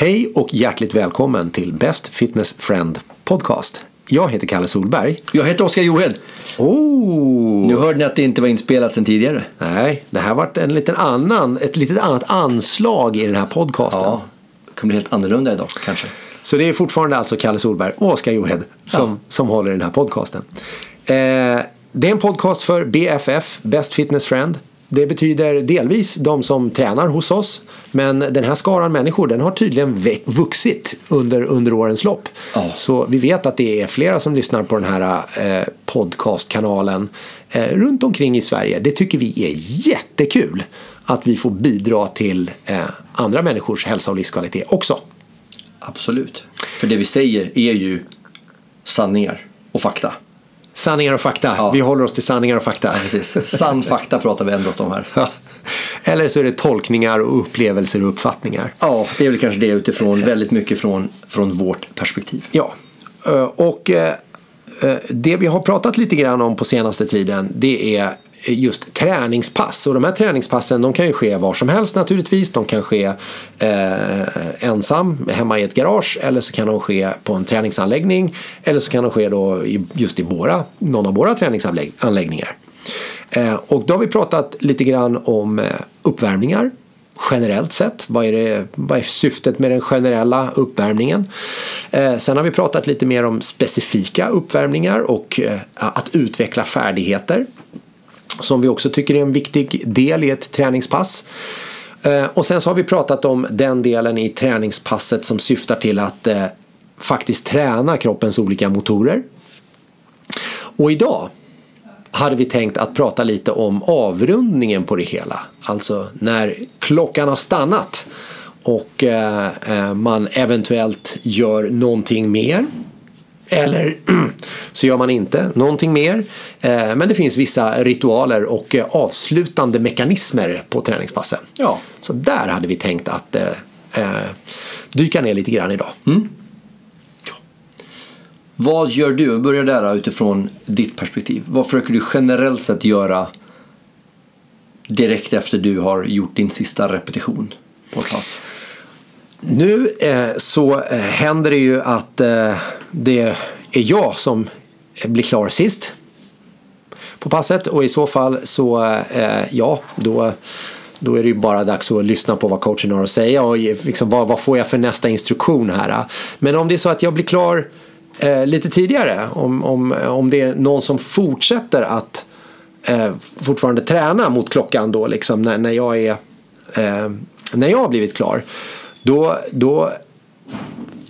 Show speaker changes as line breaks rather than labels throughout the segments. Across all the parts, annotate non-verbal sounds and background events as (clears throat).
Hej och hjärtligt välkommen till Best Fitness Friend Podcast. Jag heter Kalle Solberg.
Jag heter Oskar Johed.
Oh!
Nu hörde ni att det inte var inspelat sedan tidigare.
Nej, det här varit en liten annan, ett litet annat anslag i den här podcasten.
Ja, det kommer bli helt annorlunda idag kanske.
Så det är fortfarande alltså Kalle Solberg och Oskar Johed som,
Ja.
som håller den här podcasten. Eh, det är en podcast för BFF, Best Fitness Friend. Det betyder delvis de som tränar hos oss. Men den här skaran människor den har tydligen vuxit under, under årens lopp.
Ja.
Så vi vet att det är flera som lyssnar på den här eh, podcastkanalen eh, runt omkring i Sverige. Det tycker vi är jättekul. Att vi får bidra till eh, andra människors hälsa och livskvalitet också.
Absolut. För det vi säger är ju sanningar och fakta.
Sanningar och fakta.
Ja.
Vi håller oss till sanningar och fakta.
Precis. Sann fakta pratar vi endast om här.
Ja. Eller så är det tolkningar och upplevelser och uppfattningar.
Ja, det är väl kanske det utifrån väldigt mycket från, från vårt perspektiv.
Ja, Eh, och eh, eh, det vi har pratat lite grann om på senaste tiden det är Eh, just träningspass. Och de här träningspassen de kan ju ske var som helst naturligtvis. De kan ske eh, ensam hemma i ett garage eller så kan de ske på en träningsanläggning. Eller så kan de ske då i, just i våra, någon av våra träningsanläggningar. Eh, och då har vi pratat lite grann om eh, uppvärmningar generellt sett. Vad är, det, vad är syftet med den generella uppvärmningen? Eh, sen har vi pratat lite mer om specifika uppvärmningar och eh, att utveckla färdigheter. Som vi också tycker är en viktig del i ett träningspass. Eh, och sen så har vi pratat om den delen i träningspasset som syftar till att eh, faktiskt träna kroppens olika motorer. Och idag hade vi tänkt att prata lite om avrundningen på det hela. Alltså när klockan har stannat och eh, eh man eventuellt gör någonting mer. Eller (clears throat) så gör man inte någonting mer. Eh, men det finns vissa ritualer och eh, avslutande mekanismer på träningspassen.
Ja.
Så där hade vi tänkt att eh, dyka ner lite grann idag.
Vad gör du? Vi börjar där utifrån ditt perspektiv. Vad försöker du generellt sett göra direkt efter du har gjort din sista repetition på ett pass?
Nu eh, så händer det ju att eh, det är jag som blir klar sist på passet och i så fall så eh, ja då då är det ju bara dags att lyssna på vad coachen har att säga och liksom, vad, vad får jag för nästa instruktion här. Men om det är så att jag blir klar eh, lite tidigare, om, om, om det är någon som fortsätter att eh, fortfarande träna mot klockan då liksom när, när jag är eh, när jag har blivit klar då, då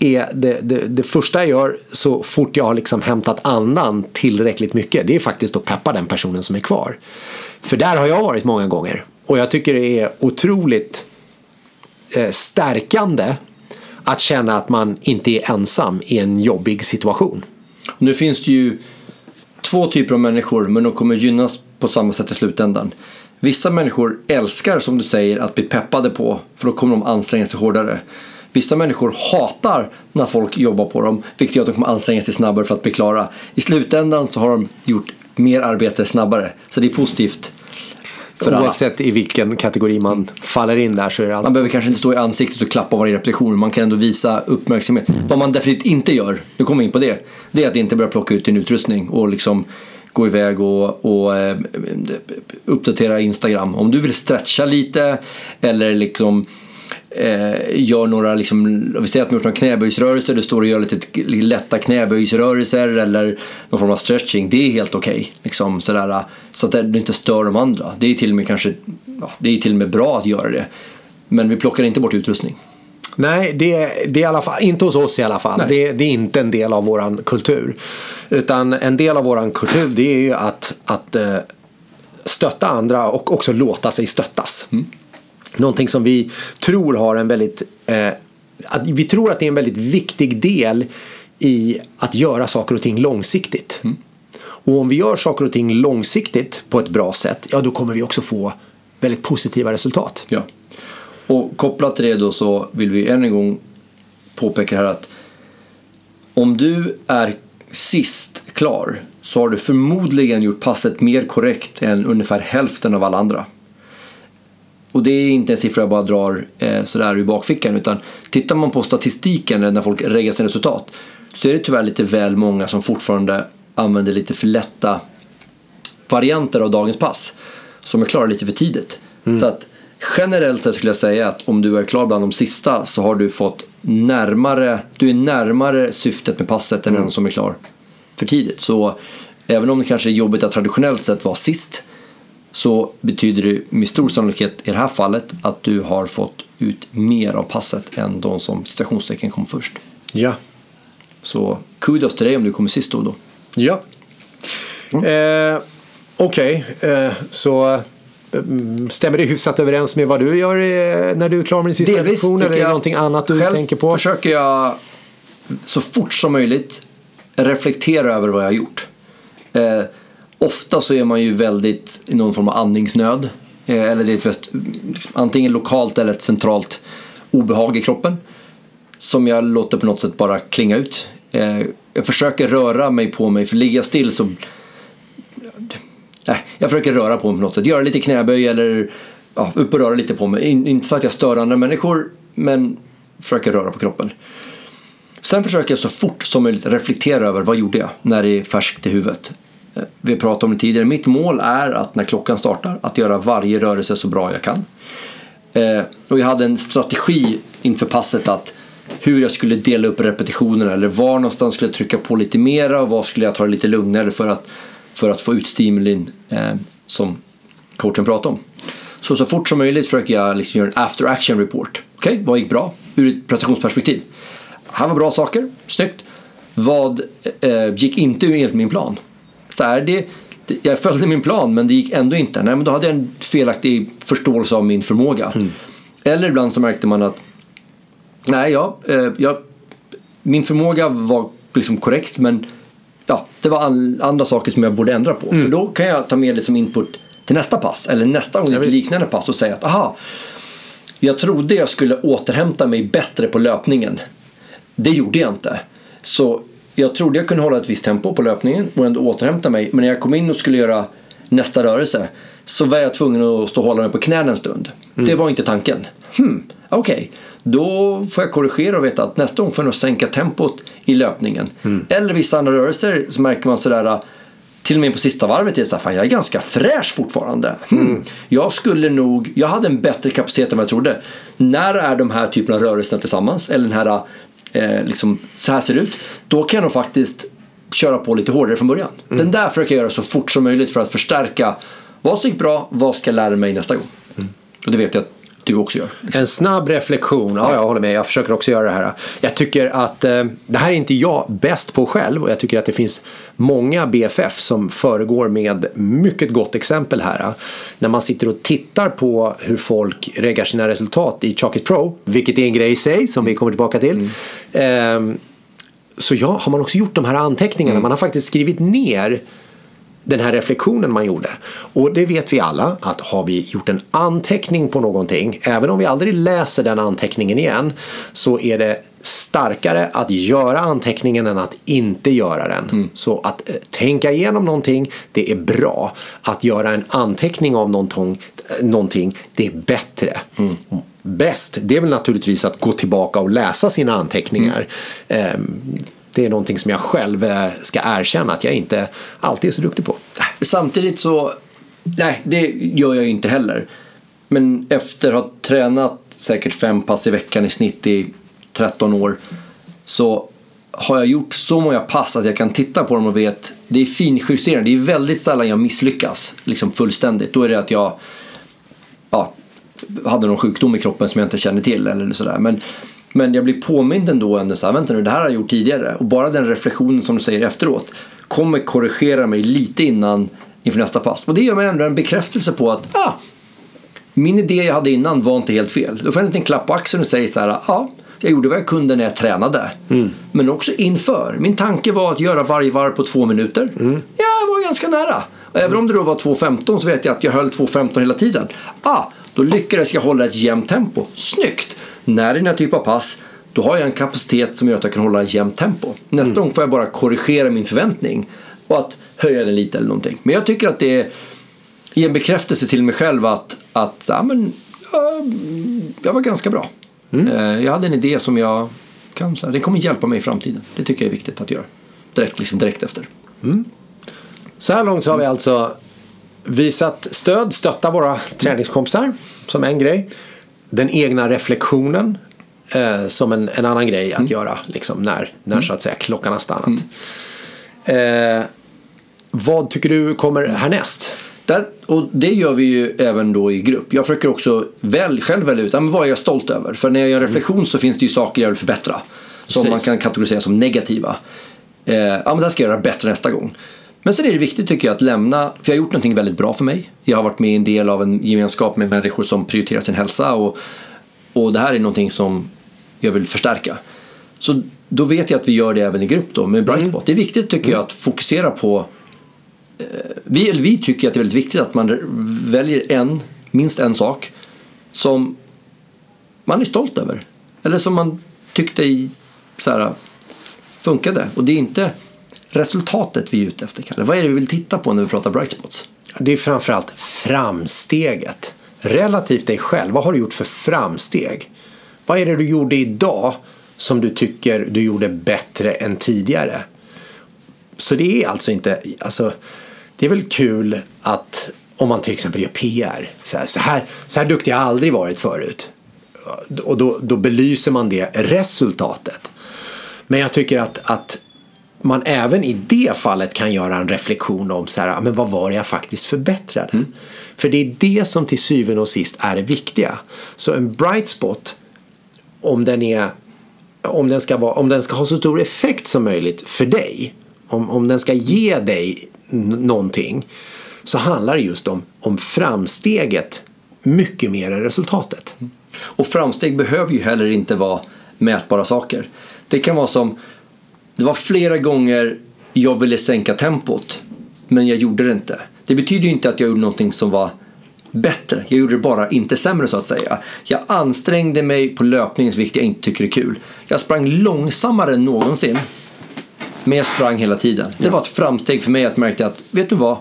är det, det, det första jag gör så fort jag har liksom hämtat andan tillräckligt mycket det är faktiskt att peppa den personen som är kvar. För där har jag varit många gånger och jag tycker det är otroligt eh, stärkande att känna att man inte är ensam i en jobbig situation.
Nu finns det ju två typer av människor men de kommer gynnas på samma sätt i slutändan. Vissa människor älskar som du säger att bli peppade på för då kommer de anstränga sig hårdare. Vissa människor hatar när folk jobbar på dem vilket gör att de kommer anstränga sig snabbare för att bli klara. I slutändan så har de gjort mer arbete snabbare så det är positivt för alla.
Oavsett i vilken kategori man faller in där så är det
Man
alltid
behöver kanske inte stå i ansiktet och klappa varje repetition. Man kan ändå visa uppmärksamhet. Vad man definitivt inte gör, nu kommer vi in på det. Det är att inte börja plocka ut din utrustning och liksom gå iväg och, och eh, uppdatera Instagram. Om du vill stretcha lite eller liksom eh, gör några, liksom, vi säger att man gjort några knäböjsrörelser, du står och gör lite lätta knäböjsrörelser eller någon form av stretching. Det är helt okej. liksom, sådär, så att du inte stör de andra. Det är till och med kanske, ja, det är till med bra att göra det. Men vi plockar inte bort utrustning.
Nej, det, det är i alla fall, inte hos oss i alla fall. Det, det är inte en del av våran kultur. Utan en del av våran kultur det är ju att, att eh, stötta andra och också låta sig stöttas. Någonting som vi tror har en väldigt eh, att vi tror att det är en väldigt viktig del i att göra saker och ting långsiktigt. Och om vi gör saker och ting långsiktigt på ett bra sätt, ja då kommer vi också få väldigt positiva resultat.
Ja. Och kopplat till det då så vill vi än en gång påpeka här att om du är sist klar så har du förmodligen gjort passet mer korrekt än ungefär hälften av alla andra. Och det är inte en siffra jag bara drar eh, sådär ur bakfickan utan tittar man på statistiken när folk reggar sina resultat så är det tyvärr lite väl många som fortfarande använder lite för lätta varianter av dagens pass som är klara lite för tidigt. Mm. Så att generellt sett skulle jag säga att om du är klar bland de sista så har du fått närmare, du är närmare syftet med passet än mm. den som är klar för tidigt. Så även om det kanske är jobbigt att traditionellt sett vara sist så betyder det med stor sannolikhet i det här fallet att du har fått ut mer av passet än de som citationstecken kom först.
Ja.
Så kudos till dig om du kommer sist då. då.
Ja. Mm. Eh, Okej, okay. eh, så mm, Stämmer det hyfsat överens med vad du gör när du är klar med din sista Delvis, lektion? Eller är det någonting annat du tänker på?
försöker jag så fort som möjligt reflektera över vad jag har gjort. Ofta så är man ju väldigt i någon form av andningsnöd. Eh, eller det är ett antingen lokalt eller ett centralt obehag i kroppen. Som jag låter på något sätt bara klinga ut. Eh, jag försöker röra mig på mig, för ligger jag still så... Nej, jag försöker röra på mig på något sätt. Göra lite knäböj eller ja, upp och röra lite på mig. Inte så att jag stör andra människor, men försöker röra på kroppen. Sen försöker jag så fort som möjligt reflektera över vad gjorde jag när det är färskt i huvudet. Vi pratade om det tidigare. Mitt mål är att när klockan startar att göra varje rörelse så bra jag kan. Eh, och jag hade en strategi inför passet att hur jag skulle dela upp repetitionerna eller var någonstans skulle jag trycka på lite mera och var skulle jag ta det lite lugnare för att, för att få ut stimulin eh, som coachen pratade om. Så så fort som möjligt försöker jag liksom göra en after action report. Okej, okay, vad gick bra ur ett prestationsperspektiv? Här var bra saker, snyggt. Vad eh, gick inte enligt min plan? Så här, det, jag följde min plan men det gick ändå inte. Nej, men då hade jag en felaktig förståelse av min förmåga. Mm. Eller ibland så märkte man att nej, ja, eh, jag, min förmåga var liksom korrekt men ja, det var andra saker som jag borde ändra på. Mm. För då kan jag ta med det som input till nästa pass eller nästa gång ja, liknande pass och säga att aha, jag trodde jag skulle återhämta mig bättre på löpningen. Det gjorde jag inte. Så jag trodde jag kunde hålla ett visst tempo på löpningen och ändå återhämta mig. Men när jag kom in och skulle göra nästa rörelse så var jag tvungen att stå och hålla mig på knäna en stund. Mm. Det var inte tanken. Hmm, Okej, okay. då får jag korrigera och veta att nästa gång får jag nog sänka tempot i löpningen. Mm. Eller vissa andra rörelser så märker man sådär till och med på sista varvet är det så här, fan jag är ganska fräsch fortfarande. Hmm. Mm. Jag skulle nog, jag hade en bättre kapacitet än vad jag trodde. När är de här typerna av rörelser tillsammans? Eller den här eh, liksom, så här ser det ut. Då kan jag nog faktiskt köra på lite hårdare från början. Mm. Den där försöker jag göra så fort som möjligt för att förstärka vad som gick bra, vad ska jag lära mig nästa gång. Mm. Och det vet jag att du också gör.
En snabb reflektion, ja, jag håller med. Jag försöker också göra det här. Jag tycker att eh, det här är inte jag bäst på själv och jag tycker att det finns många BFF som föregår med mycket gott exempel här. När man sitter och tittar på hur folk reggar sina resultat i Chalkit Pro, vilket är en grej i sig som vi kommer tillbaka till. Mm. Eh, så ja, har man också gjort de här anteckningarna. Mm. Man har faktiskt skrivit ner den här reflektionen man gjorde. Och det vet vi alla att har vi gjort en anteckning på någonting, även om vi aldrig läser den anteckningen igen, så är det starkare att göra anteckningen än att inte göra den. Mm. Så att eh, tänka igenom någonting, det är bra. Att göra en anteckning av någonting, någonting det är bättre. Mm. Bäst, det är väl naturligtvis att gå tillbaka och läsa sina anteckningar. Mm. Det är någonting som jag själv eh, ska erkänna att jag inte alltid är så duktig på.
Samtidigt så, nej det gör jag ju inte heller. Men efter att ha tränat säkert fem pass i veckan i snitt i 13 år så har jag gjort så många pass att jag kan titta på dem och vet det är finjusteringar, Det är väldigt sällan jag misslyckas liksom fullständigt. Då är det att jag ja, hade någon sjukdom i kroppen som jag inte känner till eller sådär. Men men jag blir påmind ändå ändå så här, vänta nu, det här har jag gjort tidigare. Och bara den reflektionen som du säger efteråt kommer korrigera mig lite innan inför nästa pass. Och det ger mig ändå en bekräftelse på att ah, min idé jag hade innan var inte helt fel. Då får jag en liten klapp på axeln och säger så här, ja, ah, jag gjorde vad jag kunde när jag tränade. Mm. Men också inför. Min tanke var att göra varje varv på två minuter. Mm. Ja, jag var ganska nära. Och även om det då var 2.15 så vet jag att jag höll 2.15 hela tiden. Ah, då lyckades jag hålla ett jämnt tempo. Snyggt! När det är den här typen av pass då har jag en kapacitet som gör att jag kan hålla jämnt tempo. Nästa mm. gång får jag bara korrigera min förväntning och att höja den lite eller någonting. Men jag tycker att det är en bekräftelse till mig själv att, att ja, men, jag var ganska bra. Eh, Jag hade en idé som jag kan säga, det kommer hjälpa mig i framtiden. Det tycker jag är viktigt att göra. Direkt, liksom direkt efter.
Så här långt så har vi alltså visat stöd, stötta våra träningskompisar som en grej. Den egna reflektionen eh, som en, en annan grej att göra liksom, när, när så att säga klockan har stannat. Eh, vad tycker du kommer härnäst?
Där, och det gör vi ju även då i grupp. Jag försöker också väl, själv välja ut ja, men vad är jag stolt över. För när jag gör en reflektion så finns det ju saker jag vill förbättra. Som
Precis.
man kan kategorisera som negativa. Eh, ja men det här ska jag göra bättre nästa gång. Men sen är det viktigt tycker jag att lämna, för jag har gjort någonting väldigt bra för mig. Jag har varit med i en del av en gemenskap med människor som prioriterar sin hälsa. Och, och det här är någonting som jag vill förstärka. Så då vet jag att vi gör det även i grupp då med Brightspot. Det är viktigt tycker jag att fokusera på vi, eller vi tycker att det är väldigt viktigt att man väljer en, minst en sak som man är stolt över. Eller som man tyckte i, så här, funkade. Och det är inte resultatet vi är ute efter, Kalle. Vad är det vi vill titta på när vi pratar bright spots?
Det är framförallt framsteget. Relativt dig själv. Vad har du gjort för framsteg? Vad är det du gjorde idag som du tycker du gjorde bättre än tidigare? Så det är alltså inte, alltså det är väl kul att om man till exempel gör PR. Så här, så här, så här duktig har jag aldrig varit förut. Och då, då belyser man det resultatet. Men jag tycker att, att man även i det fallet kan göra en reflektion om så här, "Ah, men vad var det jag faktiskt förbättrade? För det är det som till syvende och sist är det viktiga. Så en bright spot, om den, är, om den, ska, vara, om den ska ha så stor effekt som möjligt för dig, om, om den ska ge dig någonting, så handlar det just om, om framsteget mycket mer än resultatet.
Och framsteg behöver ju heller inte vara mätbara saker. Det kan vara som, det var flera gånger jag ville sänka tempot men jag gjorde det inte. Det betyder ju inte att jag gjorde någonting som var bättre. Jag gjorde det bara inte sämre så att säga. Jag ansträngde mig på löpningens vikt jag inte tycker är kul. Jag sprang långsammare än någonsin. Men jag sprang hela tiden. Det var ett framsteg för mig att märka att, vet du vad?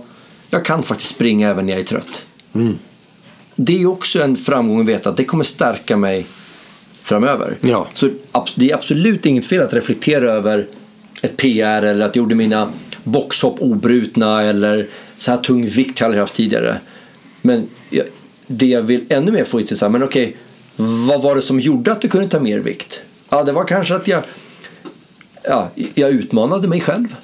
Jag kan faktiskt springa även när jag är trött. Det är också en framgång att veta att det kommer stärka mig framöver.
Ja.
Så det är absolut inget fel att reflektera över ett PR eller att jag gjorde mina boxhopp obrutna eller så här tung vikt har jag haft tidigare. Men jag, det jag vill ännu mer få hit är så här, men okej, vad var det som gjorde att du kunde ta mer vikt? Ja, det var kanske att jag, ja, jag utmanade mig själv.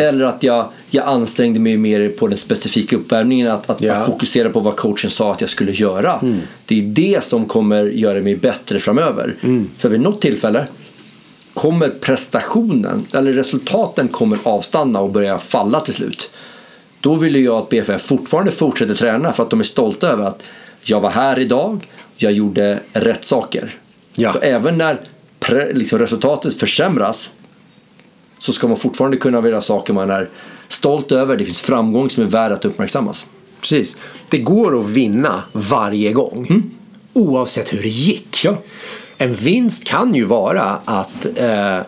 Eller att jag, jag ansträngde mig mer på den specifika uppvärmningen. Att, att,
Ja.
att fokusera på vad coachen sa att jag skulle göra. Det är det som kommer göra mig bättre framöver. För vid något tillfälle kommer prestationen, eller resultaten kommer avstanna och börja falla till slut. Då vill jag att BFF fortfarande fortsätter träna för att de är stolta över att jag var här idag, jag gjorde rätt saker.
Ja.
Så även när pre, liksom resultatet försämras så ska man fortfarande kunna göra saker man är stolt över. Det finns framgång som är värd att uppmärksammas.
Precis. Det går att vinna varje gång. Oavsett hur det gick.
Ja.
En vinst kan ju vara att eh,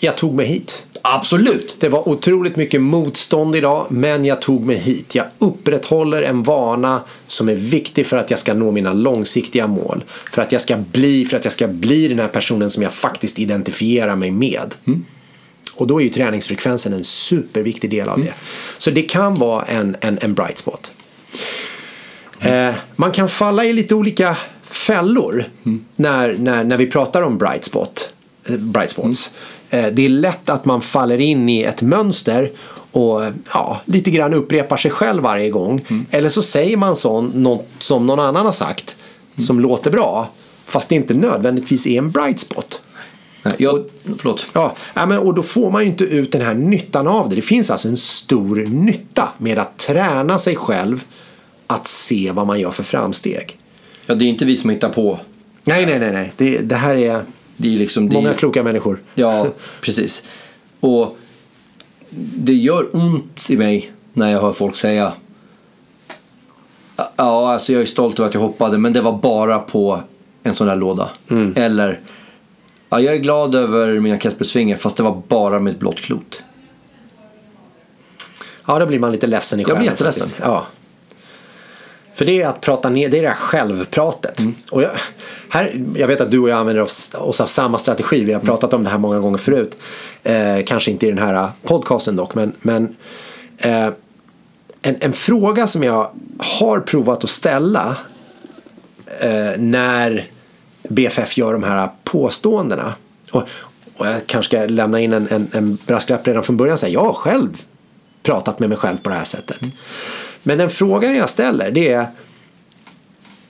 jag tog mig hit.
Absolut!
Det var otroligt mycket motstånd idag men jag tog mig hit. Jag upprätthåller en vana som är viktig för att jag ska nå mina långsiktiga mål. För att jag ska bli, för att jag ska bli den här personen som jag faktiskt identifierar mig med. Och då är ju träningsfrekvensen en superviktig del av det. Så det kan vara en, en, en bright spot. Eh, man kan falla i lite olika fällor när, när, när vi pratar om bright, spot, eh, bright spots. Eh, det är lätt att man faller in i ett mönster och ja, lite grann upprepar sig själv varje gång. Eller så säger man sån, något som någon annan har sagt som låter bra fast det inte nödvändigtvis är en bright spot.
Nej, jag, förlåt.
Ja, ja, men, och då får man ju inte ut den här nyttan av det. Det finns alltså en stor nytta med att träna sig själv att se vad man gör för framsteg.
Ja, det är inte vi som hittar på.
Nej, nej, nej, nej. Det, det här är
Det är liksom, det
många
är,
kloka människor.
Ja, precis. Och det gör ont i mig när jag hör folk säga Ja, alltså jag är stolt över att jag hoppade men det var bara på en sån där låda. Eller ja, jag är glad över mina kettlebellsvingar fast det var bara med ett blått klot.
Ja, då blir man lite ledsen i
Jag blir
själen.
jätteledsen.
faktiskt. Ja. För det är att prata ner, det är det här självpratet.
Mm.
Och jag, här, jag vet att du och jag använder oss, oss av samma strategi. Vi har pratat om det här många gånger förut. Eh, kanske inte i den här podcasten dock. Men, men eh, en, en fråga som jag har provat att ställa eh, när BFF gör de här påståendena. Och, och jag kanske ska lämna in en, en, en brasklapp redan från början. Så här, jag har själv pratat med mig själv på det här sättet. Men den frågan jag ställer det är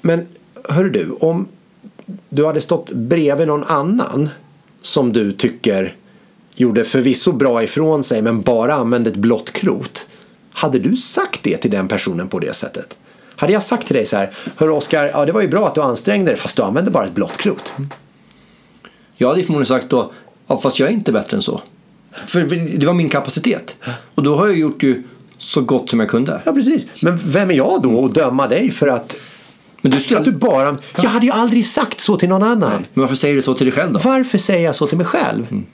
Men hör du, om du hade stått bredvid någon annan som du tycker gjorde förvisso bra ifrån sig men bara använde ett blått krot. Hade du sagt det till den personen på det sättet? Hade jag sagt till dig så här, hör Oskar, ja det var ju bra att du ansträngde dig fast du använde bara ett blått krot.
Jag hade förmodligen sagt då, ja, fast jag är inte bättre än så. För det var min kapacitet. Och då har jag gjort ju så gott som jag kunde.
Ja precis, men vem är jag då att döma dig för att,
Men du skulle...
att du bara... Jag hade ju aldrig sagt så till någon annan.
Men varför säger du så till dig själv då?
Varför säger jag så till mig själv?
Mm.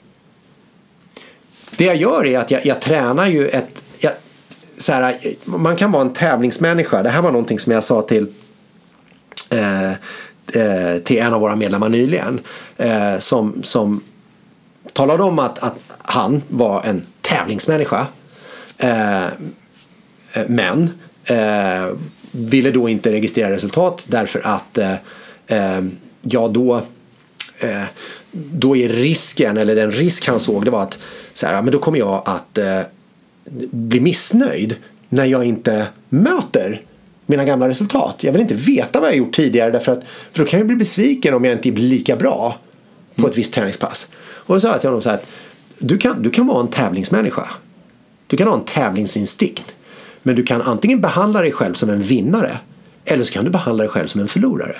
Det jag gör är att jag, jag tränar ju ett... Jag, så här, man kan vara en tävlingsmänniska. Det här var någonting som jag sa till, eh, eh, till en av våra medlemmar nyligen. Eh, som, som talade om att, att han var en tävlingsmänniska. Eh, men eh, ville då inte registrera resultat därför att eh, ja då då är risken, eller den risk han såg det var att så här, men då kommer jag att eh, bli missnöjd när jag inte möter mina gamla resultat. Jag vill inte veta vad jag gjort tidigare därför att för då kan jag bli besviken om jag inte blir lika bra på ett visst träningspass. Och då sa jag till honom så här att du kan, du kan vara en tävlingsmänniska. Du kan ha en tävlingsinstinkt. Men du kan antingen behandla dig själv som en vinnare eller så kan du behandla dig själv som en förlorare.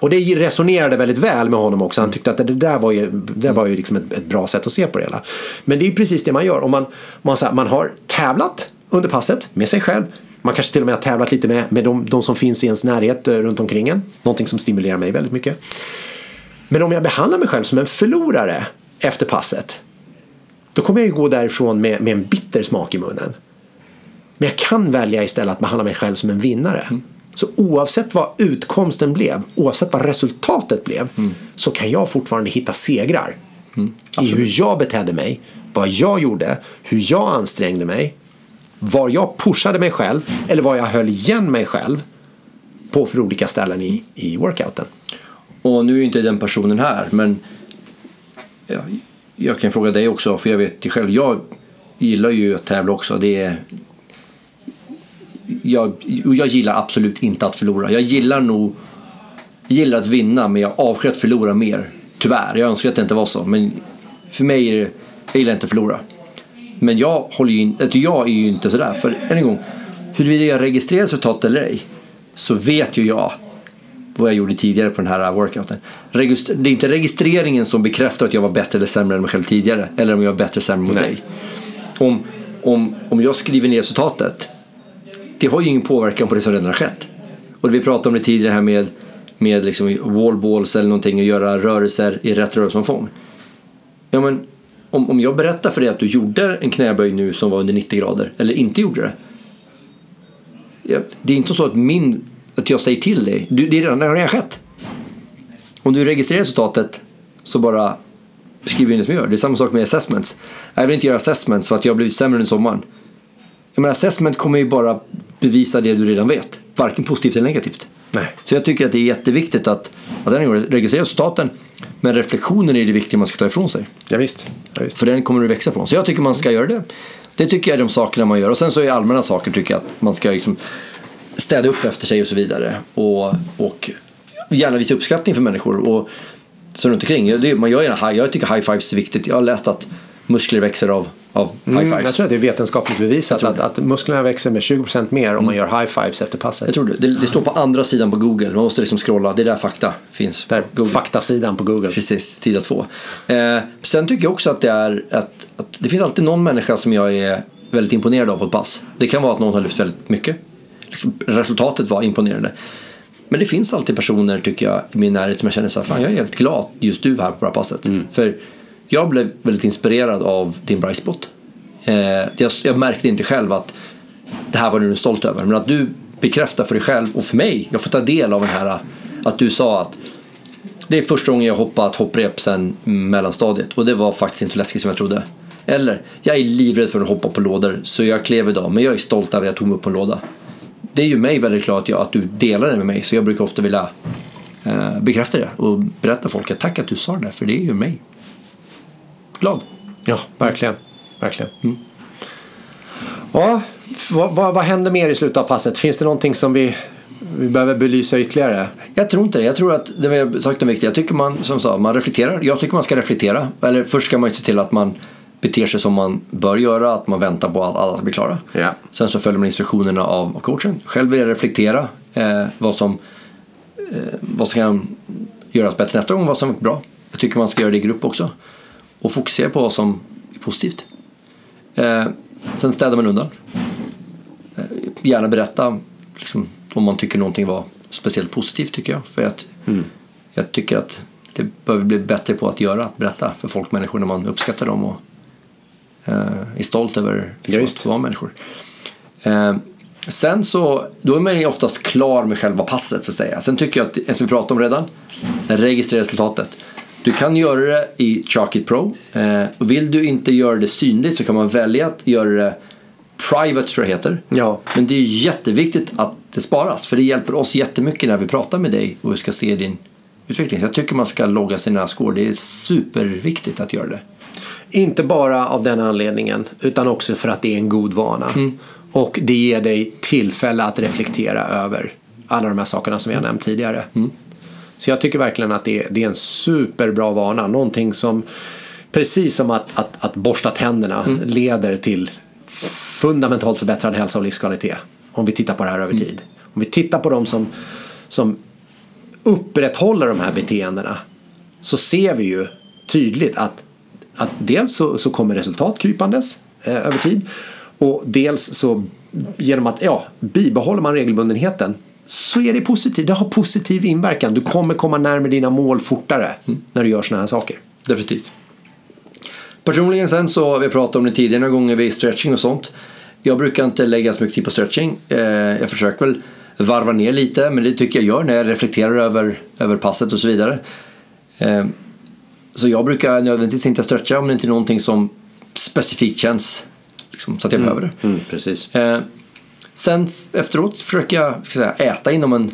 Och det resonerade väldigt väl med honom också. Han tyckte att det där var ju, det där var ju liksom ett, ett bra sätt att se på det hela. Men det är ju precis det man gör. Om man, man, här, man har tävlat under passet med sig själv. Man kanske till och med har tävlat lite med, med de, de som finns i ens närhet eh, runt omkring en. Någonting som stimulerar mig väldigt mycket. Men om jag behandlar mig själv som en förlorare efter passet. Då kommer jag ju gå därifrån med, med en bitter smak i munnen. Men jag kan välja istället att behandla mig själv som en vinnare. Så oavsett vad utkomsten blev, oavsett vad resultatet blev, så kan jag fortfarande hitta segrar. I hur jag betedde mig, vad jag gjorde, hur jag ansträngde mig, var jag pushade mig själv eller var jag höll igen mig själv på för olika ställen i, i workouten.
Och nu är ju inte den personen här, men jag kan fråga dig också, för jag vet ju själv, jag gillar ju att tävla också. Det är, jag, jag gillar absolut inte att förlora. Jag gillar nog gillar att vinna, men jag avskyr att förlora mer. Tyvärr, jag önskar att det inte var så. Men för mig är det, jag gillar inte att förlora. Men jag, håller ju in, alltså, jag är ju inte sådär. För än en gång, huruvida jag registrerar resultat eller ej, så vet ju jag vad jag gjorde tidigare på den här workouten. Registr- det är inte registreringen som bekräftar att jag var bättre eller sämre än mig själv tidigare. Eller om jag var bättre eller sämre mot
Nej.
dig. Om, om, om jag skriver ner resultatet, det har ju ingen påverkan på det som redan har skett. Och vi pratade om det tidigare här med, med liksom wallballs eller någonting och göra rörelser i rätt rörelseomfång. Ja, men om, om jag berättar för dig att du gjorde en knäböj nu som var under 90 grader eller inte gjorde det. Ja, det är inte så att, min, att jag säger till dig, du, det, är redan, det har redan skett. Om du registrerar resultatet så bara skriver in det som jag gör. Det är samma sak med assessments. Jag vill inte göra assessments så att jag har blivit sämre under sommaren. Jag menar, assessment kommer ju bara bevisa det du redan vet. Varken positivt eller negativt.
Nej.
Så jag tycker att det är jätteviktigt att, att den går registrera resultaten. Men reflektionen är det viktiga man ska ta ifrån sig.
Ja, visst. Ja, visst.
För den kommer du växa på. Så jag tycker man ska göra det. Det tycker jag är de sakerna man gör. Och sen så är allmänna saker tycker jag att man ska liksom städa upp efter sig och så vidare. Och, och gärna visa uppskattning för människor. Och så runt omkring. Det, man gör gärna jag tycker high fives är viktigt. Jag har läst att muskler växer av, av high
Mm,
fives.
jag tror att det är vetenskapligt bevisat att, att musklerna växer med 20% mer om man gör high fives efter passet.
Jag tror det. det. Det står på andra sidan på Google. Man måste liksom scrolla. Det är där fakta finns.
Där,
Google.
faktasidan på Google.
Precis, sida två. Eh, sen tycker jag också att det är att, att det finns alltid någon människa som jag är väldigt imponerad av på ett pass. Det kan vara att någon har lyft väldigt mycket. Resultatet var imponerande. Men det finns alltid personer tycker jag i min närhet som jag känner så här, fan jag är helt glad just du här på det här passet. För jag blev väldigt inspirerad av din bright spot. Eh, jag, jag märkte inte själv att det här var du stolt över. Men att du bekräftar för dig själv och för mig, jag får ta del av den här att du sa att det är första gången jag hoppat hopprep sen mellanstadiet och det var faktiskt inte så läskigt som jag trodde. Eller, jag är livrädd för att hoppa på lådor så jag klev idag men jag är stolt över att jag tog mig upp på en låda. Det är ju mig väldigt klart att, du delar det med mig så jag brukar ofta vilja eh, bekräfta det och berätta för folk att tack att du sa det där för det är ju mig glad.
Ja, verkligen. verkligen. Mm. Ja, vad, vad, vad händer mer i slutet av passet? Finns det någonting som vi, vi behöver belysa ytterligare?
Jag tror inte det. Jag tror att det vi har sagt är viktigt. Jag tycker man, som sa, man reflekterar. Jag tycker man ska reflektera. Eller först ska man ju se till att man beter sig som man bör göra, att man väntar på att alla ska bli klara.
Ja.
Sen så följer man instruktionerna av coachen. Själv vill jag reflektera eh, vad, som, eh, vad som kan göras bättre nästa gång, vad som är bra. Jag tycker man ska göra det i grupp också. Och fokusera på vad som är positivt. Eh, sen städar man undan. Eh, gärna berätta liksom, om man tycker någonting var speciellt positivt tycker jag. För att mm. jag tycker att det behöver bli bättre på att göra, att berätta för folk, människor när man uppskattar dem och är stolt över liksom, att vara människor. Eh, sen så, då är man ju oftast klar med själva passet så att säga. Sen tycker jag att, som vi pratade om redan, registrera resultatet. Du kan göra det i Chalkit Pro. Eh, vill du inte göra det synligt så kan man välja att göra det private tror jag heter.
Ja.
Men det är jätteviktigt att det sparas för det hjälper oss jättemycket när vi pratar med dig och vi ska se din utveckling. Så jag tycker man ska logga sina score. Det är superviktigt att göra det.
Inte bara av den anledningen utan också för att det är en god vana. Mm. Och det ger dig tillfälle att reflektera över alla de här sakerna som har nämnt tidigare. Mm. Så jag tycker verkligen att det är, det är en superbra vana. Någonting som precis som att, att, att borsta tänderna mm. leder till fundamentalt förbättrad hälsa och livskvalitet. Om vi tittar på det här över mm. tid. Om vi tittar på de som, som upprätthåller de här beteendena så ser vi ju tydligt att, att dels så, så kommer resultat krypandes eh, över tid och dels så genom att ja, bibehåller man regelbundenheten så är det positivt. Det har positiv inverkan. Du kommer komma närmare dina mål fortare mm. när du gör sådana här saker.
Definitivt. Personligen sen så, har vi pratat om det tidigare några gånger vid stretching och sånt. Jag brukar inte lägga så mycket tid på stretching. Eh, jag försöker väl varva ner lite, men det tycker jag gör när jag reflekterar över, över passet och så vidare. Så jag brukar nödvändigtvis inte stretcha om det inte är någonting som specifikt känns liksom, så att jag mm. behöver
det. Mm, precis.
Eh, sen efteråt försöker jag säga, äta inom en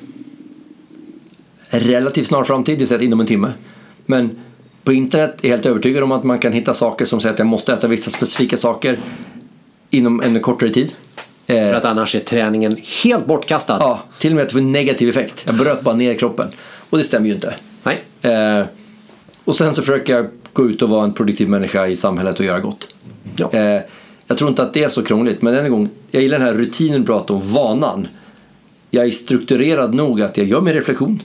relativt snar framtid, det vill säga inom en timme. Men på internet är jag helt övertygad om att man kan hitta saker som säger att jag måste äta vissa specifika saker inom en kortare tid.
Eh, För att annars är träningen helt bortkastad.
Ja, till och med att det får negativ effekt. Jag bröt bara ner kroppen. Och det stämmer ju inte.
Nej.
Eh, och sen så försöker jag gå ut och vara en produktiv människa i samhället och göra gott.
Ja.
Eh, jag tror inte att det är så krångligt, men en gång, jag gillar den här rutinen du pratar om, vanan. Jag är strukturerad nog att jag gör min reflektion.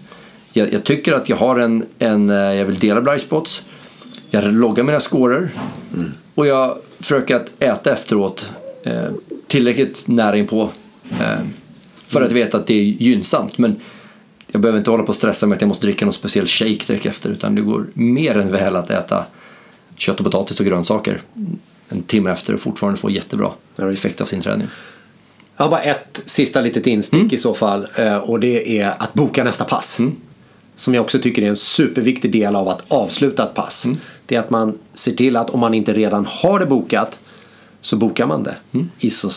Jag, jag tycker att jag har en, en jag vill dela bright spots. Jag loggar mina scorer. Mm. Och jag försöker att äta efteråt eh, tillräckligt nära inpå. Eh, för att veta att det är gynnsamt. Men jag behöver inte hålla på och stressa med att jag måste dricka någon speciell shake direkt efter. Utan det går mer än väl att äta kött och potatis och grönsaker en timme efter och fortfarande få jättebra effekt av sin träning.
Jag har bara ett sista litet instick mm. i så fall eh, och det är att boka nästa pass. Mm. Som jag också tycker är en superviktig del av att avsluta ett pass. Mm. Det är att man ser till att om man inte redan har det bokat så bokar man det mm. i så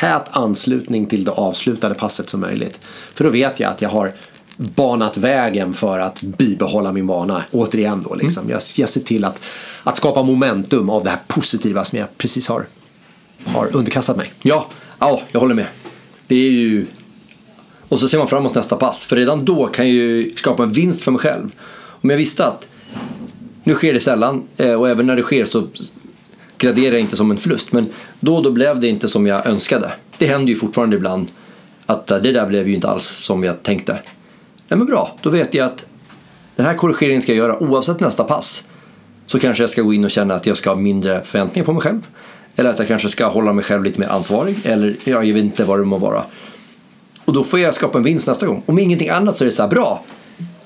tät anslutning till det avslutade passet som möjligt. För då vet jag att jag har banat vägen för att bibehålla min vana. Återigen då liksom. Mm. Jag, jag ser till att, att skapa momentum av det här positiva som jag precis har, har underkastat mig.
Ja, ja, jag håller med. Det är ju... Och så ser man framåt nästa pass. För redan då kan jag ju skapa en vinst för mig själv. Om jag visste att nu sker det sällan eh, och även när det sker så graderar jag inte som en förlust. Men då och då blev det inte som jag önskade. Det händer ju fortfarande ibland att eh, det där blev ju inte alls som jag tänkte ja men bra, då vet jag att den här korrigeringen ska jag göra oavsett nästa pass. Så kanske jag ska gå in och känna att jag ska ha mindre förväntningar på mig själv. Eller att jag kanske ska hålla mig själv lite mer ansvarig. Eller jag vet inte vad det må vara. Och då får jag skapa en vinst nästa gång. Om ingenting annat så är det så här, bra.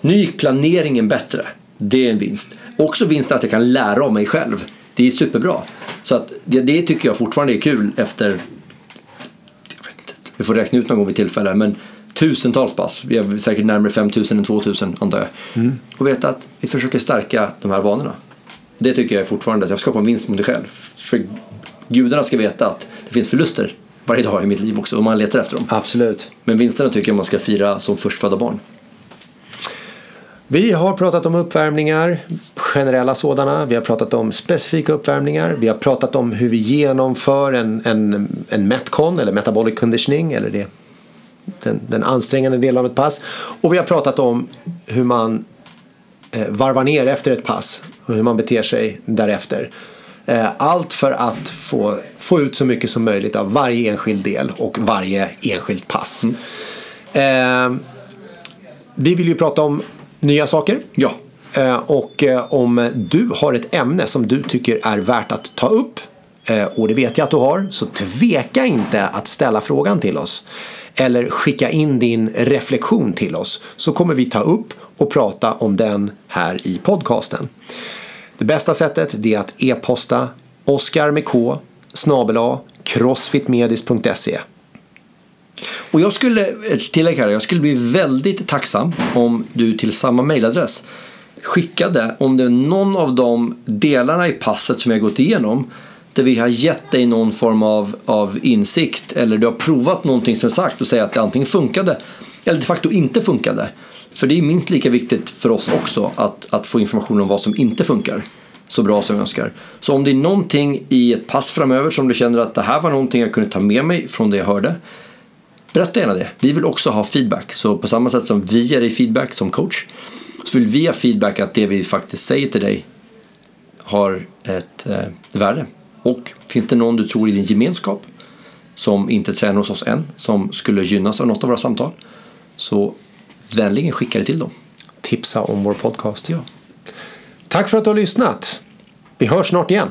Nu gick planeringen bättre. Det är en vinst. Också vinsten att jag kan lära av mig själv. Det är superbra. Så att det, det tycker jag fortfarande är kul efter Jag vet inte, Vi får räkna ut någon gång vid tillfälle. Men tusentals pass. Vi är säkert närmare 5000 än 2000 antar jag. Mm. Och veta att vi försöker stärka de här vanorna. Det tycker jag fortfarande att jag skapar en vinst mot dig själv. För gudarna ska veta att det finns förluster varje dag i mitt liv också och man letar efter dem.
Absolut.
Men vinsterna tycker jag man ska fira som förstfödda barn.
Vi har pratat om uppvärmningar, generella sådana. Vi har pratat om specifika uppvärmningar. Vi har pratat om hur vi genomför en, en, en Metcon eller Metabolic Conditioning eller det, den, den ansträngande delen av ett pass. Och vi har pratat om hur man eh, varvar ner efter ett pass och hur man beter sig därefter. Eh, allt för att få, få ut så mycket som möjligt av varje enskild del och varje enskilt pass. Mm. Eh, vi vill ju prata om nya saker.
Ja.
Eh, och eh, om du har ett ämne som du tycker är värt att ta upp Eh, och det vet jag att du har så tveka inte att ställa frågan till oss eller skicka in din reflektion till oss så kommer vi ta upp och prata om den här i podcasten. Det bästa sättet är att e-posta Oskar med K snabela crossfitmedis.se
och jag skulle, ett tillägg här, jag skulle bli väldigt tacksam om du till samma mailadress skickade om det är någon av de delarna i passet som jag gått igenom där vi har gett dig någon form av, av insikt eller du har provat någonting som sagt och säger att det antingen funkade eller de facto inte funkade. För det är minst lika viktigt för oss också att, att få information om vad som inte funkar så bra som vi önskar. Så om det är någonting i ett pass framöver som du känner att det här var någonting jag kunde ta med mig från det jag hörde Berätta gärna det. Vi vill också ha feedback. Så på samma sätt som vi ger dig feedback som coach så vill vi ha feedback att det vi faktiskt säger till dig har ett eh, värde. Och finns det någon du tror i din gemenskap som inte tränar hos oss än som skulle gynnas av något av våra samtal så vänligen skicka det till dem.
Tipsa om vår podcast. Ja. Tack för att du har lyssnat. Vi hörs snart igen.